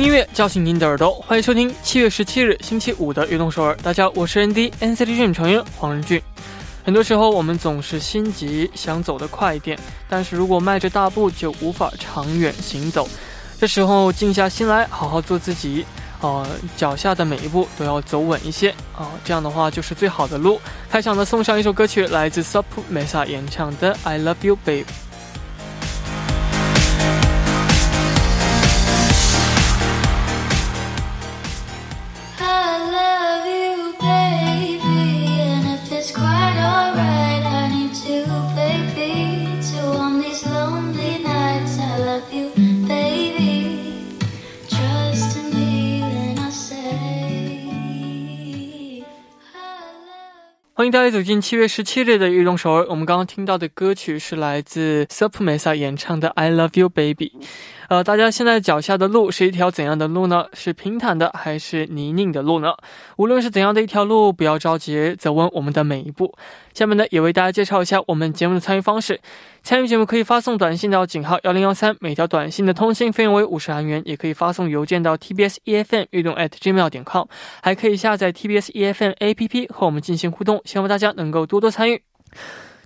音乐叫醒您的耳朵，欢迎收听七月十七日星期五的悦动首尔。大家好，我是 ND NCT Dream 成员黄仁俊。很多时候我们总是心急，想走得快一点，但是如果迈着大步就无法长远行走。这时候静下心来，好好做自己，呃，脚下的每一步都要走稳一些啊，这样的话就是最好的路。开场呢，送上一首歌曲，来自 Sup Mesa 演唱的《I Love You Babe》。欢迎大家走进七月十七日的运动首尔。我们刚刚听到的歌曲是来自 s u p e r m e s a 演唱的《I Love You Baby》。呃，大家现在脚下的路是一条怎样的路呢？是平坦的还是泥泞的路呢？无论是怎样的一条路，不要着急走稳我们的每一步。下面呢，也为大家介绍一下我们节目的参与方式。参与节目可以发送短信到井号幺零幺三，每条短信的通信费用为五十韩元；也可以发送邮件到 tbs efm 运动 at gmail 点 com，还可以下载 tbs efm app 和我们进行互动。希望大家能够多多参与。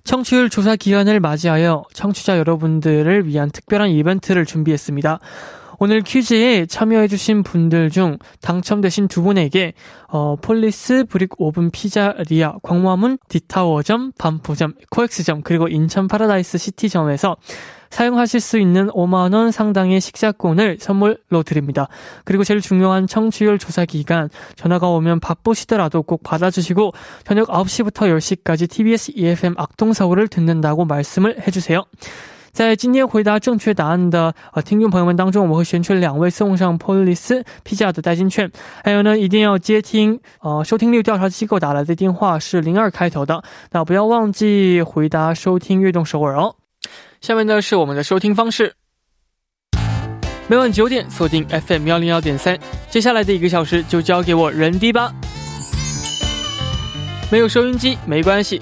청취율 조사 기간을 맞이하여 청취자 여러분들을 위한 특별한 이벤트를 준비했습니다. 오늘 퀴즈에 참여해주신 분들 중 당첨되신 두 분에게 어, 폴리스 브릭 오븐 피자리아 광화문 디타워점 반포점 코엑스점 그리고 인천 파라다이스 시티점에서 사용하실 수 있는 5만원 상당의 식사권을 선물로 드립니다. 그리고 제일 중요한 청취율 조사 기간, 전화가 오면 바쁘시더라도 꼭 받아주시고, 저녁 9시부터 10시까지 TBS EFM 악동사고를 듣는다고 말씀을 해주세요. 在今天回答正确答案的呃听众朋友们当中，我们会选出两位送上 Police 披萨的代金券。还有呢，一定要接听呃收听率调查机构打来的电话是零二开头的，那不要忘记回答收听悦动首尔哦。下面呢是我们的收听方式，每晚九点锁定 FM 幺零幺点三，接下来的一个小时就交给我人低吧。没有收音机没关系，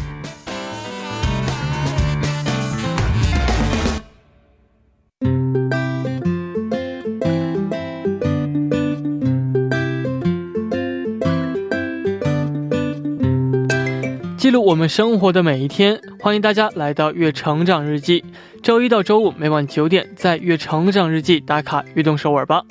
我们生活的每一天，欢迎大家来到《月成长日记》。周一到周五每晚九点，在《月成长日记》打卡悦动首尔吧。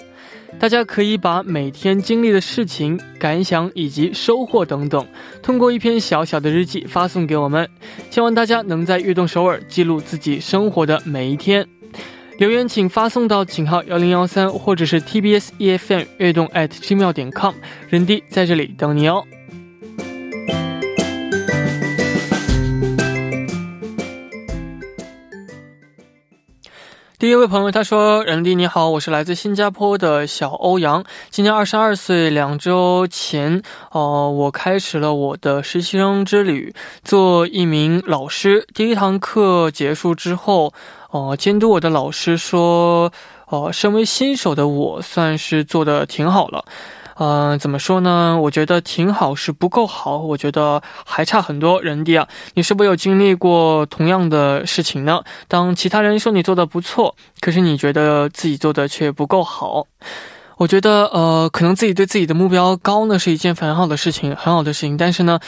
大家可以把每天经历的事情、感想以及收获等等，通过一篇小小的日记发送给我们。希望大家能在悦动首尔记录自己生活的每一天。留言请发送到井号幺零幺三，或者是 TBS EFM 悦动 at gmail 点 com，人弟在这里等你哦。第一位朋友他说：“任迪你好，我是来自新加坡的小欧阳，今年二十二岁。两周前，哦，我开始了我的实习生之旅，做一名老师。第一堂课结束之后，哦，监督我的老师说，哦，身为新手的我算是做的挺好了。”嗯，怎么说呢？我觉得挺好，是不够好。我觉得还差很多。人弟啊，你是不是有经历过同样的事情呢？当其他人说你做的不错，可是你觉得自己做的却不够好。我觉得，呃，可能自己对自己的目标高呢，是一件很好的事情，很好的事情。但是呢，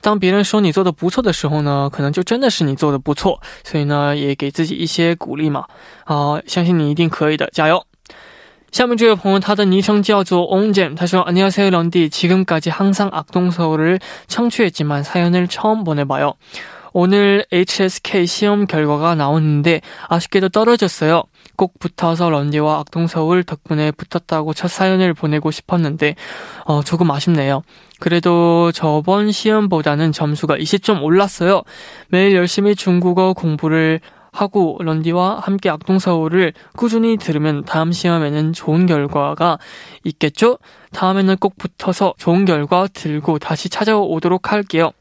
当别人说你做的不错的时候呢，可能就真的是你做的不错。所以呢，也给自己一些鼓励嘛。啊，相信你一定可以的，加油！ 下面这位朋友，他的昵称叫做 옹잼。他说：“안녕하세요 런디。 지금까지항상악동서울을청취했지만사연을처음보내봐요 오늘 HSK 시험 결과가 나오는데 아쉽게도 떨어졌어요. 꼭 붙어서 런디와 악동서울 덕분에 붙었다고 첫 사연을 보내고 싶었는데 어, 조금 아쉽네요. 그래도 저번 시험보다는 점수가 20점 올랐어요. 매일 열심히 중국어 공부를 하고 런디와 함께 악동서울을 꾸준히 들으면 다음 시험에는 좋은 결과가 있겠죠? 다음에는 꼭 붙어서 좋은 결과 들고 다시 찾아오도록 할게요.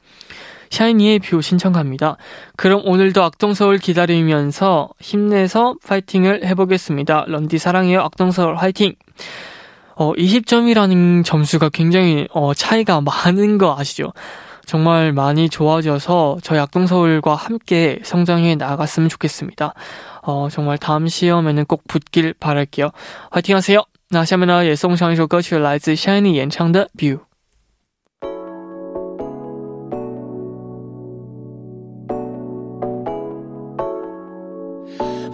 샤이니의 뷰 신청합니다. 그럼 오늘도 악동서울 기다리면서 힘내서 파이팅을 해보겠습니다. 런디 사랑해요. 악동서울 화이팅! 어, 20점이라는 점수가 굉장히 어, 차이가 많은 거 아시죠? 정말 많이 좋아져서 저희 악동서울과 함께 성장해 나갔으면 좋겠습니다. 어, 정말 다음 시험에는 꼭 붙길 바랄게요. 화이팅 하세요! 那下面呢，也送上一首歌曲，来自 Shiny 演唱的《View》。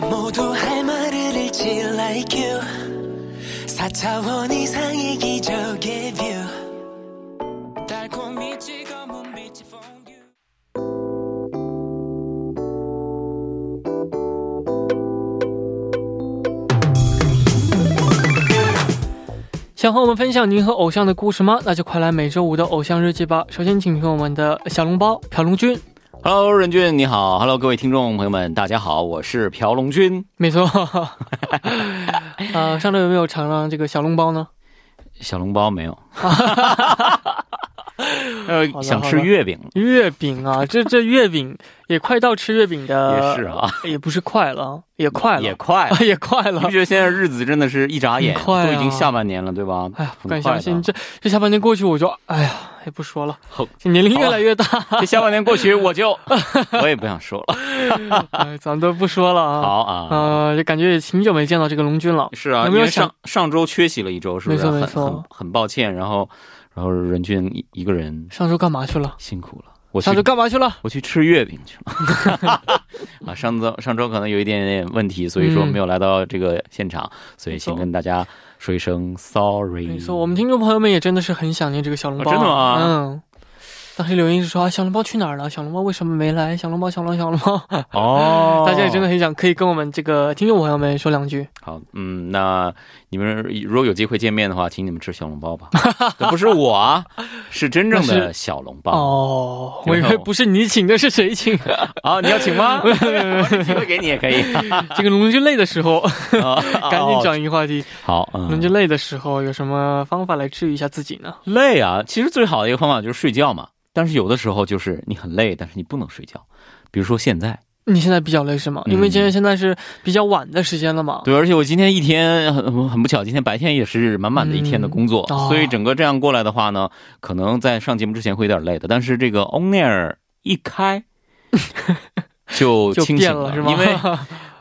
모두 할 말을 잃지 like you 4차원 이상의 기적의 想和我们分享您和偶像的故事吗？那就快来每周五的偶像日记吧。首先，请听我们的小笼包朴龙君。Hello，任俊你好，Hello，各位听众朋友们，大家好，我是朴龙君。没错，啊，上周有没有尝尝这个小笼包呢？小笼包没有，呃想吃月饼月饼啊，这这月饼也快到吃月饼的，也是啊，也不是快了，也快了，也快啊，也快了你不。觉得现在日子真的是一眨眼，快啊都已经下半年了，对吧？哎呀，不敢相信，这这下半年过去，我就哎呀，也不说了好，这年龄越来越大，这下半年过去，我就我也不想说了。哎，咱都不说了啊。好啊，呃，就感觉也挺久没见到这个龙君了。是啊，有没有想因为上上周缺席了一周，是不是？很没错没错很很抱歉，然后然后任俊一一个人上周干嘛去了？辛苦了，我上周干嘛去了？我去吃月饼去了。啊，上周上周可能有一点点问题，所以说嗯没有来到这个现场，所以没错请跟大家说一声 sorry。没错，我们听众朋友们也真的是很想念这个小笼包、哦真的吗嗯。当时留言是说啊，小笼包去哪儿了？小笼包为什么没来？小笼包，小笼小笼包，哦，大家也真的很想可以跟我们这个听众朋友们说两句。好，嗯，那你们如果有机会见面的话，请你们吃小笼包吧。这不是我啊，是真正的小笼包。哦，我以为不是你请的，是谁请？啊，你要请吗？机会给你也可以。这个龙君累的时候，啊赶紧哦转移话题。好，嗯，龙君累的时候有什么方法来治愈一下自己呢？累啊，其实最好的一个方法就是睡觉嘛。但是有的时候就是你很累，但是你不能睡觉。比如说现在，你现在比较累是吗？嗯因为今天现在是比较晚的时间了嘛。对，而且我今天一天很很不巧，今天白天也是满满的一天的工作，嗯哦所以整个这样过来的话呢，可能在上节目之前会有点累的。但是这个 on air 一开 就就清醒变了是吗？因为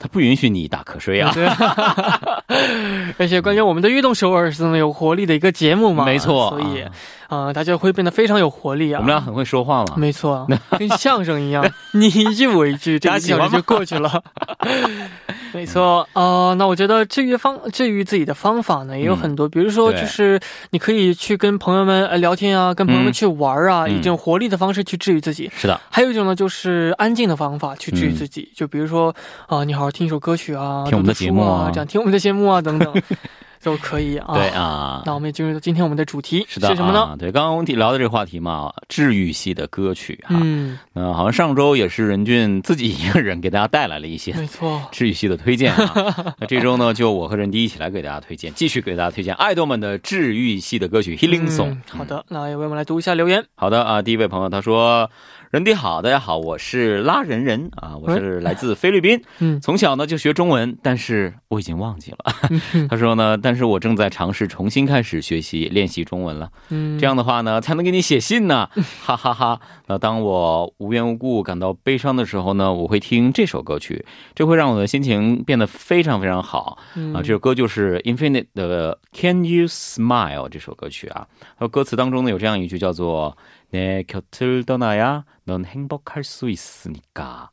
它不允许你打瞌睡啊。对，而且关键我们的运动首尔是这么有活力的一个节目嘛，没错，所以啊大家会变得非常有活力啊。我们俩很会说话嘛。没错，跟相声一样，你一句我一句，这大个小时就过去了。没错啊、呃那我觉得治愈方治愈自己的方法呢也有很多，比如说就是你可以去跟朋友们呃聊天啊，跟朋友们嗯去玩啊，嗯以这种活力的方式去治愈自己。是的，还有一种呢，就是安静的方法去治愈嗯自己，就比如说啊、你好好听一首歌曲啊，听我们的节目啊啊，这样听我们的节目啊，等等，都可以啊。对啊。那我们也进入到今天我们的主题是的，什么呢？啊？对，刚刚我们聊的这个话题嘛，治愈系的歌曲哈。嗯，嗯、好像上周也是任俊自己一个人给大家带来了一些没错。治愈系的推荐啊。那这周呢，就我和任迪一起来给大家推荐，继续给大家推荐爱豆们的治愈系的歌曲 Healing Song、嗯好的，那也为我们来读一下留言。好的啊，第一位朋友他说：“任迪好，大家好，我是拉人人啊，我是来自菲律宾，嗯从小呢就学中文，但是我已经忘记了。他说呢，但是我正在尝试重新开始学习练习中文了。嗯，这样的话呢，才能给你写信呢，哈哈哈那当我无缘无故感到悲伤的时候呢，我会听这首歌曲，这会让我的心情变得非常非常好嗯啊。这首歌就是 Infinite 的 Can You Smile 这首歌曲啊。还有歌词当中呢有这样一句叫做 내곁을떠나야넌행복할수있으니까。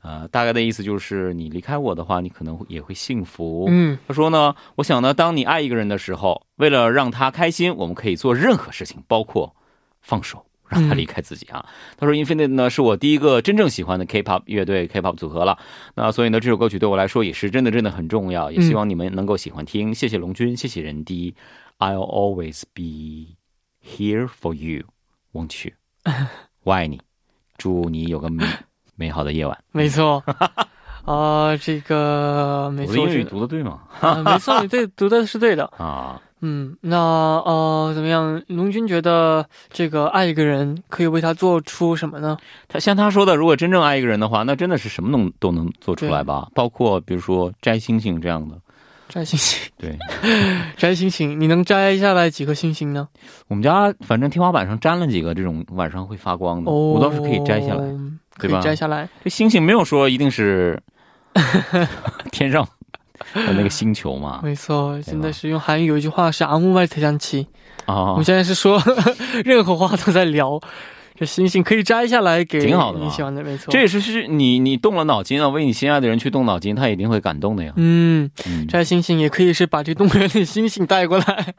呃，大概的意思就是你离开我的话，你可能也会幸福。嗯他说呢，我想呢，当你爱一个人的时候，为了让他开心，我们可以做任何事情，包括放手，让他离开自己啊。他说，Infinite 呢是我第一个真正喜欢的 K-pop 乐队 K-pop 组合了。那所以呢，这首歌曲对我来说也是真的真的很重要，也希望你们能够喜欢听。谢谢龙君，谢谢人迪，I'll always be here for you, Won't you？我爱你，祝你有个美美好的夜晚。没错。啊、这个没错，我的英语读的对吗？啊，没错，你对读的是对的。啊，嗯，那呃，怎么样？龙君觉得这个爱一个人可以为他做出什么呢？他像他说的，如果真正爱一个人的话，那真的是什么能都能做出来吧？包括比如说摘星星这样的。摘星星。对。摘星星你能摘下来几颗星星呢？我们家反正天花板上粘了几个这种晚上会发光的我倒是可以摘下来可以摘下来。这星星没有说一定是 天上的那个星球嘛。没错现在是用韩语有一句话是啊屋外才想啊我现在是说 任何话都在聊。这星星可以摘下来给挺好的你喜欢的，没错。这也是是你你动了脑筋啊，为你心爱的人去动脑筋，他一定会感动的呀。嗯，嗯，摘星星也可以是把这动物园里星星带过来，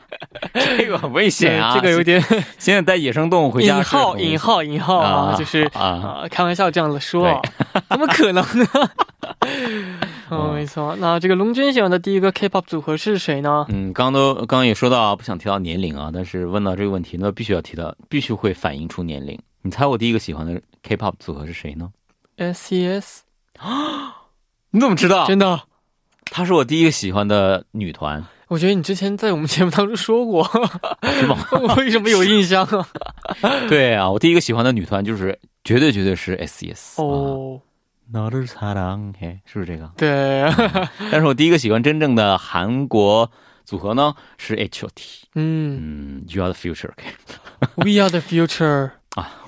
这个很危险啊，这个有点 现在带野生动物回家引号引号引号啊，啊就是啊啊，开玩笑这样子说，啊 怎么可能呢？哦，没错。那这个龙君喜欢的第一个 K-pop 组合是谁呢？嗯，刚刚都刚刚也说到啊，不想提到年龄啊，但是问到这个问题那，必须要提到，必须会反映出年龄。你猜我第一个喜欢的 K-pop 组合是谁呢？ S.E.S. 你怎么知道？真的，她是我第一个喜欢的女团，我觉得你之前在我们节目当中说过，是吗？我为什么有印象啊？对啊，我第一个喜欢的女团就是绝对绝对是 S.E.S. 啊，哦，나를사랑해是不是这个？对，但是我第一个喜欢真正的韩国组合呢是 H.O.T. 嗯嗯，You Are the Future，OK。 ，We Are the Future 啊，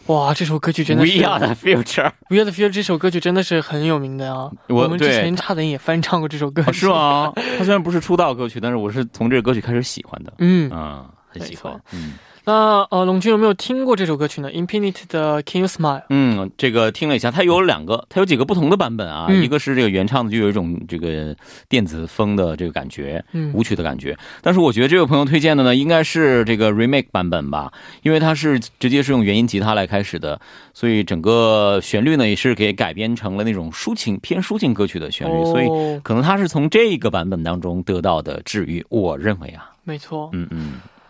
哇，这首歌曲真的是 We Are the Future，We Are the Future 这首歌曲真的是很有名的啊，我们之前差点也翻唱过这首歌曲，哦是？吗？它虽然不是出道歌曲，但是我是从这个歌曲开始喜欢的。嗯，嗯，很喜欢。嗯那呃，龙君有没有听过这首歌曲呢？Infinite 的 Can You Smile？嗯，这个听了一下，它有两个，它有几个不同的版本啊。嗯一个是这个原唱的，就有一种这个电子风的这个感觉，嗯舞曲的感觉。但是我觉得这位朋友推荐的呢，应该是这个 remake 版本吧，因为它是直接是用原音吉他来开始的，所以整个旋律呢也是给改编成了那种抒情偏抒情歌曲的旋律，所以哦，可能他是从这个版本当中得到的治愈。我认为啊，没错。嗯嗯。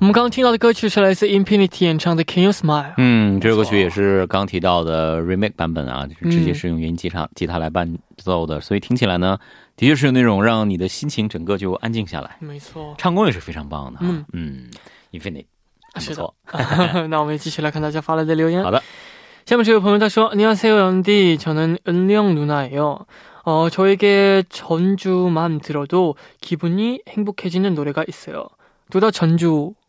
我们刚刚听到的歌曲是来自 Infinity 演唱的 Can You Smile？嗯，这首歌曲也是刚提到的 remake 版本啊，就是直接嗯是用原音吉他、吉他来伴奏的，所以听起来呢，的确是有那种让你的心情整个就安静下来，没错，唱功也是非常棒的、啊。嗯嗯，Infinite 很不是的错。那我们继续来看大家发来的留言。好的，下面这位朋友他说：“안녕하세요 연디, 저는 은령 누나예요. 어, 저에게 전주만 들어도 기분이 행복해지는 노래가 있어요. 두다 전주,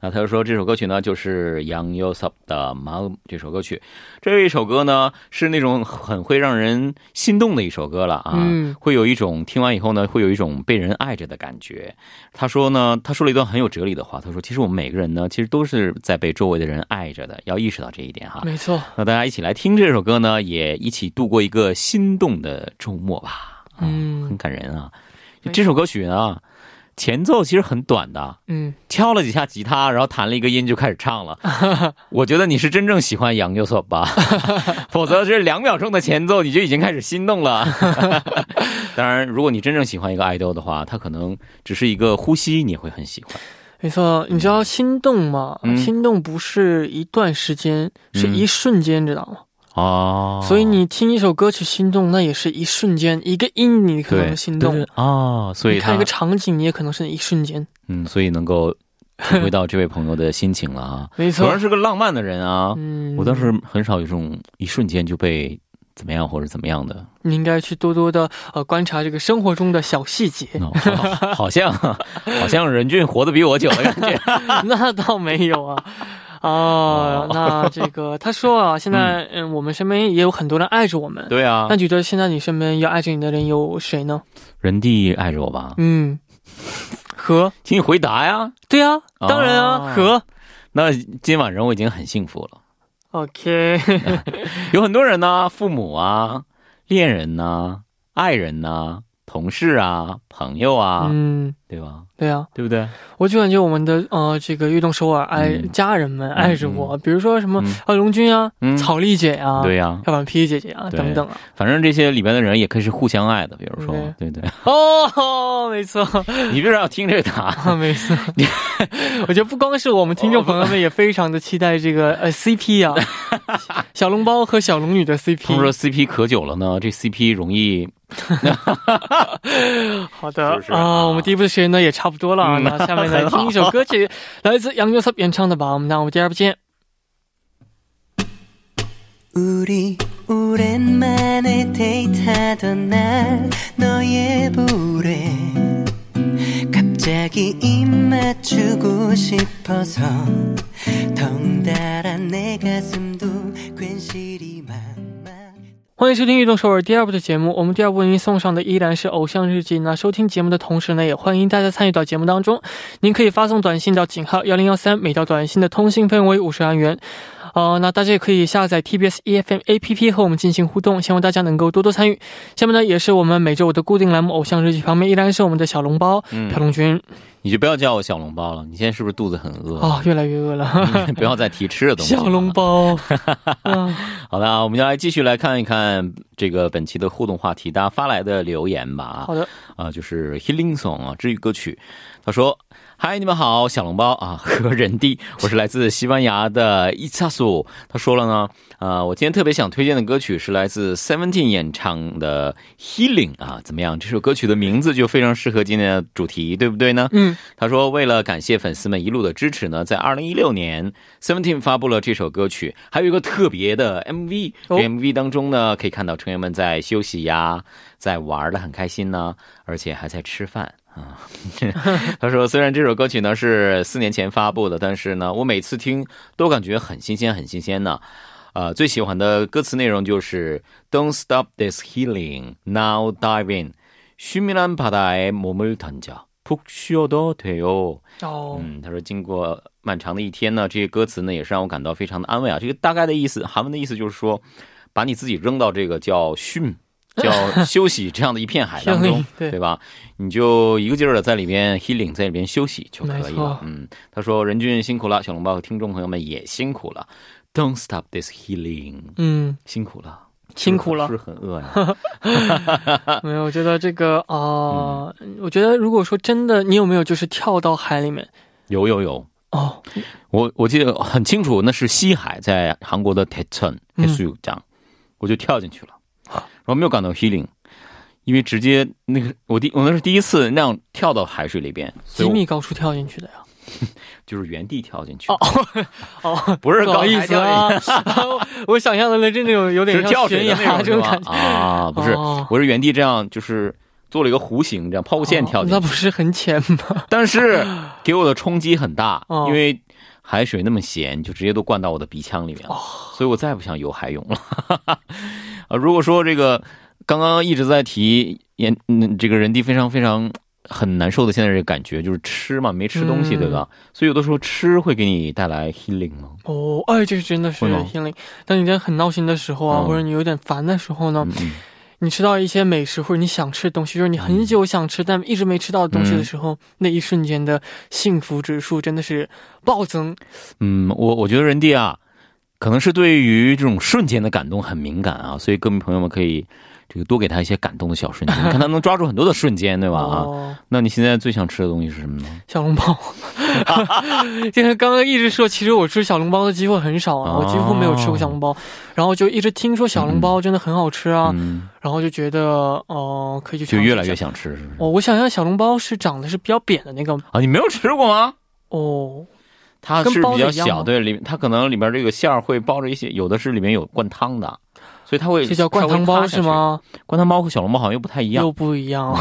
那他就说这首歌曲呢，就是杨 Yosop 的《马》这首歌曲。这一首歌呢，是那种很会让人心动的一首歌了啊，嗯会有一种听完以后呢，会有一种被人爱着的感觉。他说呢，他说了一段很有哲理的话，他说，其实我们每个人呢，其实都是在被周围的人爱着的，要意识到这一点哈。没错，那大家一起来听这首歌呢，也一起度过一个心动的周末吧。啊嗯很感人啊。这首歌曲呢，前奏其实很短的，嗯，敲了几下吉他，然后弹了一个音就开始唱了。我觉得你是真正喜欢杨佑索吧，否则这两秒钟的前奏你就已经开始心动了。当然，如果你真正喜欢一个爱豆的话，他可能只是一个呼吸，你会很喜欢。没错。你知道心动吗？嗯心动不是一段时间，是嗯一瞬间，知道吗？哦，所以你听一首歌曲心动，那也是一瞬间，一个音你可能心动啊，哦，所以你看一个场景，你也可能是一瞬间。嗯，所以能够体会到这位朋友的心情了啊。没错果然，是个浪漫的人啊！嗯，我当时很少有这种一瞬间就被怎么样或者怎么样的，你应该去多多的呃观察这个生活中的小细节。哦好好像好像任俊活得比我久的感觉。那倒没有啊。哦，那这个他说啊，现在嗯，我们身边也有很多人爱着我们。对啊那，觉得现在你身边要爱着你的人有谁呢？人弟爱着我吧，嗯，和请 你回答呀。对啊，当然啊，哦和那今晚人我已经很幸福了。OK，有很多人呢，父母啊、恋人呐、爱人呐、同事啊、朋友啊，嗯，对吧？对啊，对不对？我就感觉我们的呃这个运动首尔爱、嗯家人们爱着我，比如说什么嗯啊龙君啊、嗯草丽姐啊，对呀、要不然 P 姐姐啊等等啊。反正这些里边的人也可以是互相爱的，比如说，对不对？哦，没错，你为啥要听这个答案？啊，没错。我觉得不光是我们听众朋友们也非常的期待这个呃 CP 啊，小笼包和小龙女的他们 CP。说 CP 可久了呢，这 CP 容易好的是不是啊，啊我们第一部的 时间呢也差不多了啊，嗯那下面来听一首歌曲，来自杨佑섭演唱的吧。我们那我们第二部见。 우리 오랜만에 데이트하던 날 너의 볼에 갑자기 입 맞추고 싶어서 덩달아 내 가슴도 괜시리 맘만 欢迎收听《运动首尔》第二部的节目。我们第二部为您送上的依然是《偶像日记》。那收听节目的同时呢，也欢迎大家参与到节目当中。您可以发送短信到井号幺零幺三，每条短信的通信费用为五十韩元。呃，那大家也可以下载 TBS EFM APP 和我们进行互动，希望大家能够多多参与。下面呢，也是我们每周五的固定栏目《偶像日记》，旁边依然是我们的小笼包嗯朴龙君。你就不要叫我小笼包了。你现在是不是肚子很饿？啊、越来越饿了。不要再提吃的东西。小笼。包，啊，好的啊，我们就来继续来看一看这个本期的互动话题，大家发来的留言吧。好的，啊，就是 Healing Song 啊，治愈歌曲。他说：“嗨，你们好，小笼包啊 和人弟，我是来自西班牙的伊萨苏。他说了呢，啊，我今天特别想推荐的歌曲是来自 Seventeen 演唱的 Healing 啊，怎么样？这首歌曲的名字就非常适合今天的主题，对不对呢？嗯，他说，为了感谢粉丝们一路的支持呢，在二零一六年，Seventeen 发布了这首歌曲，还有一个特别的 MV。哦 MV 当中呢，可以看到成员们在休息呀，在玩的很开心呢，而且还在吃饭。啊，他说，虽然这首歌曲呢是四年前发布的，但是呢，我每次听都感觉很新鲜，很新鲜呢。呃，最喜欢的歌词内容就是 "Don't stop this healing, now dive in." 쉬밀한바다에몸을던져푹쉬어도돼요。 哦，嗯，他说经过漫长的一天呢，这些歌词呢也是让我感到非常的安慰啊。这个大概的意思，韩文的意思就是说，把你自己扔到这个叫训、 叫休息，这样的一片海当中，对对吧？你就一个劲儿的在里面 healing，在里面休息就可以了。嗯，他说：“任俊辛苦了，小笼包和听众朋友们也辛苦了。”Don't stop this healing。嗯，辛苦了，辛苦了，是不是很饿呀？没有，我觉得这个啊，我觉得如果说真的，你有没有就是跳到海里面？有有有哦，我我记得很清楚，那是西海，在韩国的铁城铁素江，我就跳进去了。然后没有感到 healing，因为直接那个我第我那是第一次那样跳到海水里边，几米高处跳进去的呀？就是原地跳进去，哦哦，不是不好意思啊 我想象的那真的有有去，点像悬崖那种这种感觉。啊，不是，哦我是原地这样，就是做了一个弧形，这样抛物线跳哦进去，那不是很浅吗？但是给我的冲击很大，哦因为海水那么咸，就直接都灌到我的鼻腔里面了，所以我再也不想游海泳了。啊，如果说这个刚刚一直在提演，嗯，这个人地非常非常很难受的，现在这个感觉就是吃嘛，没吃东西，嗯对吧？所以有的时候吃会给你带来 healing 吗？哦，哎，这是真的是 healing。当你在很闹心的时候啊，嗯或者你有点烦的时候呢，你吃到一些美食或者你想吃的东西，就是你很久想吃但一直没吃到的东西的时候，那一瞬间的幸福指数真的是暴增。嗯，我我觉得人地啊，可能是对于这种瞬间的感动很敏感啊，所以歌迷朋友们可以这个多给他一些感动的小瞬间，你看他能抓住很多的瞬间，对吧？啊。哦，那你现在最想吃的东西是什么呢？小笼包。现在刚刚一直说，其实我吃小笼包的机会很少啊，哦我几乎没有吃过小笼包，然后就一直听说小笼包真的很好吃啊，嗯，然后就觉得哦、可以去就越来越想吃，是不是？哦，我想象小笼包是长得是比较扁的那个，啊，你没有吃过吗？哦，它跟是比较小，对，里它可能里边这个馅儿会包着一些，有的是里面有灌汤的，所以它会这叫灌汤包是？吗？灌汤包和小笼包好像又不太一样又，不一样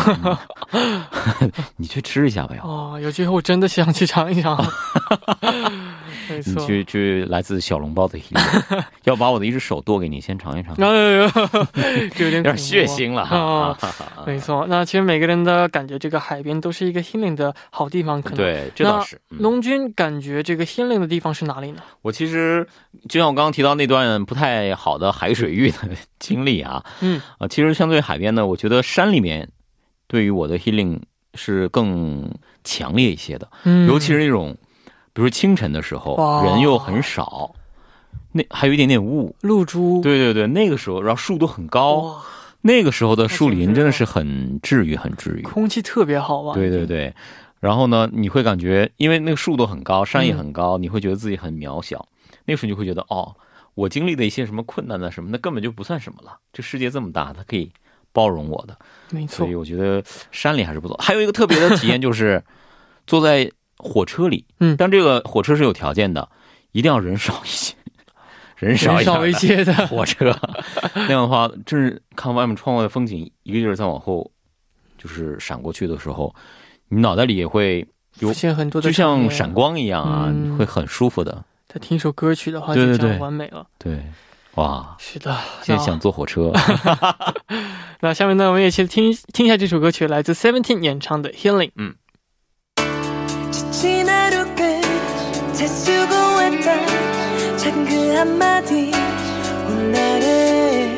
你去吃一下吧，要。哦，有机会我真的想去尝一尝。没你。去去来自小笼包的 healing，要把我的一只手剁给你，先尝一尝，哎呦，这有点有点血腥了哈。没错，那其实每个人的感觉，这个海边都是一个 healing 的好地方，可能。对，这倒是。嗯龙君感觉这个 healing 的地方是哪里呢？我其实就像我刚刚提到那段不太好的海水浴的经历啊，嗯，啊，其实相对海边呢，我觉得山里面对于我的 healing 是更强烈一些的，嗯，尤其是那种，比如清晨的时候，人又很少，那还有一点点雾，露珠。对对对，那个时候，然后树都很高，那个时候的树林真的是很治愈，很治愈。空气特别好吧？对对对，然后呢，你会感觉，因为那个树都很高，山嗯也很高，你会觉得自己很渺小。那个时候你就会觉得，哦，我经历的一些什么困难的什么那，根本就不算什么了。这世界这么大，它可以包容我的，没错所以。我觉得山里还是不错。还有一个特别的体验就是，坐在火车里，嗯但这个火车是有条件的，一定要人少一些，人少一些的，火车，那样的话，真是看外面窗外的风景，一个劲儿在往后，就是闪过去的时候，你脑袋里也会有出，现很多的就像闪。光一样啊，嗯会很舒服的。再听首歌曲的话，就这样完美了。对，哇，是的，现在想坐火车。那 那下面呢，我们也先听听一下这首歌曲，来自 Seventeen 演唱的《Healing》。지 쓰고 왔다 작은 그 한마디 오늘의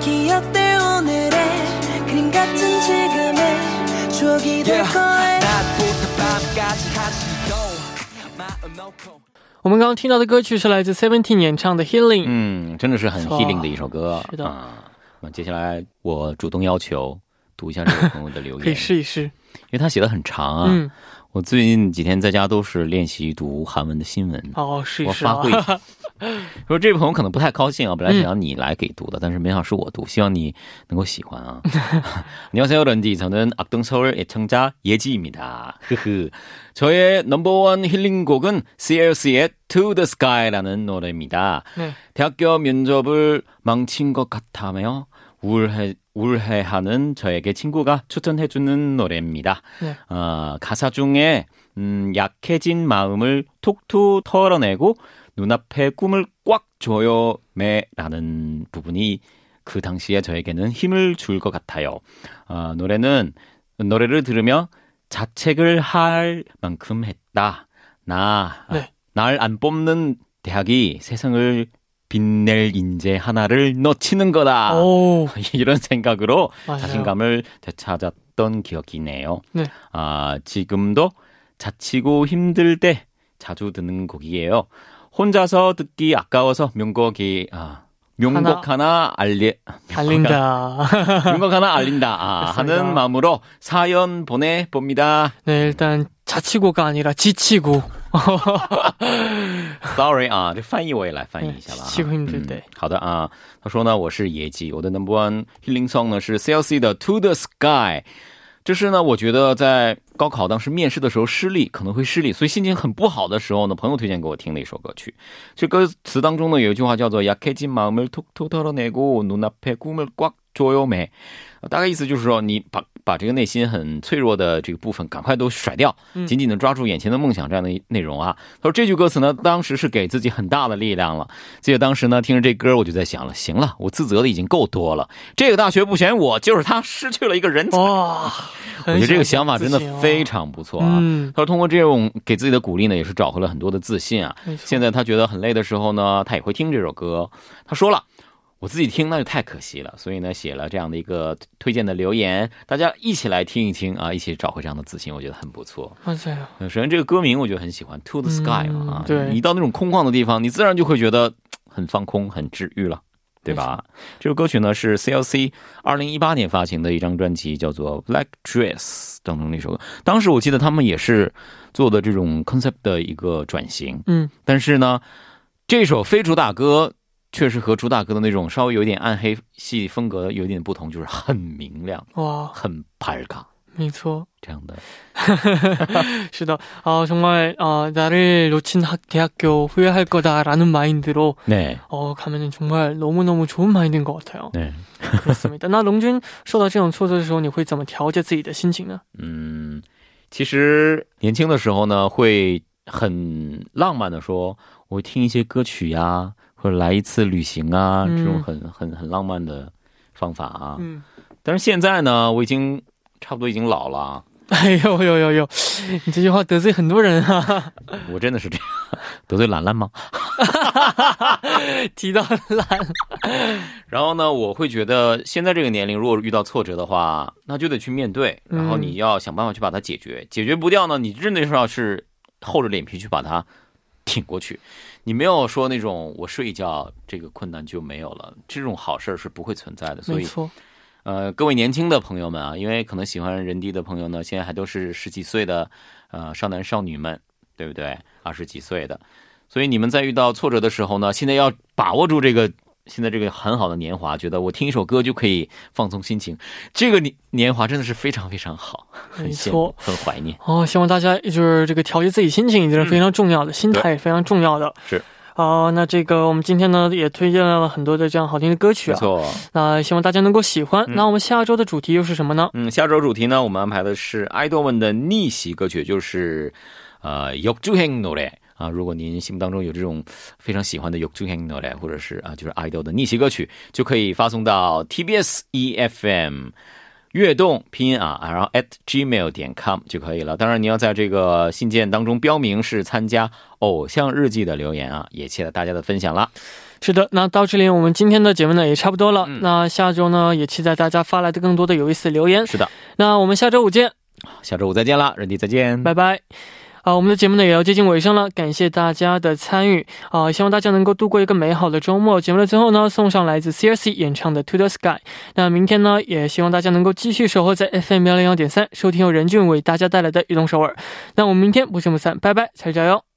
기억들 오늘의 그림 같은 지금의 추억이 될 Yeah. 거야 낮부터 밤까지 하시고 마음 놓고 我们刚刚听到的歌曲是来自 Seventeen 演唱的《Healing》。嗯，真的是很错 healing 的一首歌。是的啊。那接下来我主动要求读一下这位朋友的留言，可以试一试。因为他写的很长啊。嗯， 我最近几天在家都是练习读韩文的新闻。好，试一我试啊。发挥一下。说这位朋友可能不太高兴啊，本来嗯想让你来给读的，但是没想到是我读，希望你能够喜欢啊。 안녕하세요, 런디. 저는 악동 서울 애청자 예지입니다. 흐흐. 저의 넘버원 힐링 곡은 CLC의 To the Sky라는 노래입니다. 네. 대학교 면접을 망친 것 같다며 우울해, 우 울해하는 저에게 친구가 추천해주는 노래입니다. 네. 어, 가사 중에 음, 약해진 마음을 톡톡 털어내고 눈앞에 꿈을 꽉 줘요 매라는 부분이 그 당시에 저에게는 힘을 줄 것 같아요. 어, 노래는 노래를 들으며 자책을 할 만큼 했다. 나, 네. 날안 뽑는 대학이 세상을 빛낼 인재 하나를 놓치는 거다. 오, 이런 생각으로 맞아요. 자신감을 되찾았던 기억이네요. 네. 아, 지금도 자치고 힘들 때 자주 듣는 곡이에요. 혼자서 듣기 아까워서 명곡이 아, 명곡 하나, 알리 알린다. 명곡 하나 알린다 아. 하는 마음으로 사연 보내 봅니다. 네, 일단 자치고가 아니라 지치고. Sorry 啊，这翻译我也来翻译一下吧。对气会对对嗯好的啊。他说呢，我是野鸡，我的 Number One Healing Song 呢是 CLC 的 To the Sky。这是呢，我觉得在高考当时面试的时候失利，可能会失利，所以心情很不好的时候呢，朋友推荐给我听的一首歌曲。这歌词当中呢有一句话叫做“약해진마음을톡톡털어내고눈앞에꿈을꽉줘요매”，大概意思就是说，你把 把这个内心很脆弱的这个部分赶快都甩掉，嗯紧紧的抓住眼前的梦想这样的内容啊。他说这句歌词呢，当时是给自己很大的力量了。记得当时呢，听着这歌，我就在想了，行了，我自责的已经够多了，这个大学不选我，就是他失去了一个人才。哇，我觉得这个想法真的非常常不错啊。嗯，他说通过这种给自己的鼓励呢，也是找回了很多的自信啊。现在他觉得很累的时候呢，他也会听这首歌。他说了。我自己听那就太可惜了。所以呢写了这样的一个推荐的留言大家一起来听一听啊一起找回这样的自信我觉得很不错哇塞。首先这个歌名我就很喜欢 to the sky 啊对你到那种空旷的地方你自然就会觉得很放空很治愈了对吧这首歌曲呢是 clc 二零一八年发行的一张专辑叫做 black dress 当中的一首当时我记得他们也是做的这种 concept 的一个转型嗯。但是呢这首非主打歌确实和主打歌的那种稍微有点暗黑系风格有点不同，就是很明亮、哇，很 p a r 卡。 没错，这样的。是的，아 정말 아 나를 놓친 학, 대학교 후회할 거다라는 마인드로 네. 어 가면은 정말 너무 너무 좋은 마인드인 것 같아요. 네. 그렇습니다. 那龙君受到这种挫折的时候，你会怎么调节自己的心情呢？嗯，其实年轻的时候呢，会很浪漫的说，我会听一些歌曲呀， 或者来一次旅行啊，嗯这种很很很浪漫的方法啊。嗯，但是现在呢，我已经差不多已经老了，哎呦呦呦呦，你这句话得罪很多人啊！我真的是这样，得罪兰兰吗？提到兰，然后呢，我会觉得现在这个年龄，如果遇到挫折的话，那就得去面对，嗯然后你要想办法去把它解决。解决不掉呢，你真的是要是厚着脸皮去把它挺过去。你没有说那种我睡一觉这个困难就没有了，这种好事儿是不会存在的。所以，呃，各位年轻的朋友们啊，因为可能喜欢人低的朋友呢，现在还都是十几岁的呃少男少女们，对不对？二十几岁的，所以你们在遇到挫折的时候呢，现在要把握住这个现在这个很好的年华，觉得我听一首歌就可以放松心情，这个年年华真的是非常非常好，很没羡慕错，很怀念。哦，希望大家就是这个调节自己心情，也是非常重要的，心态也非常重要的。是。好、那这个我们今天呢也推荐了很多的这样好听的歌曲啊，没错，那希望大家能够喜欢。嗯那我们下周的主题又是什么呢？嗯，下周主题呢，我们安排的是爱豆们的逆袭歌曲，就是呃역주행노래 啊，如果您心目当中有这种非常喜欢的 y o k j u n g 来，或者是啊，就是 idol 的逆袭歌曲，就可以发送到 TBS EFM 悦动拼音啊，然后 at gmail 点 com 就可以了。当然，你要在这个信件当中标明是参加偶像日记的留言啊，也期待大家的分享啦。是的，那到这里我们今天的节目呢也差不多了。那下周呢也期待大家发来的更多的有意思留言。是的，那我们下周五见。下周五再见啦，人迪再见，拜拜。啊，我们的节目呢也要接近尾声了，感谢大家的参与啊！希望大家能够度过一个美好的周末。节目的最后呢，送上来自 CRC 演唱的《To the Sky》。那明天呢，也希望大家能够继续守候在 FM 幺零幺点三，收听由任俊为大家带来的移动首尔。那我们明天不见不散，拜拜，再加油！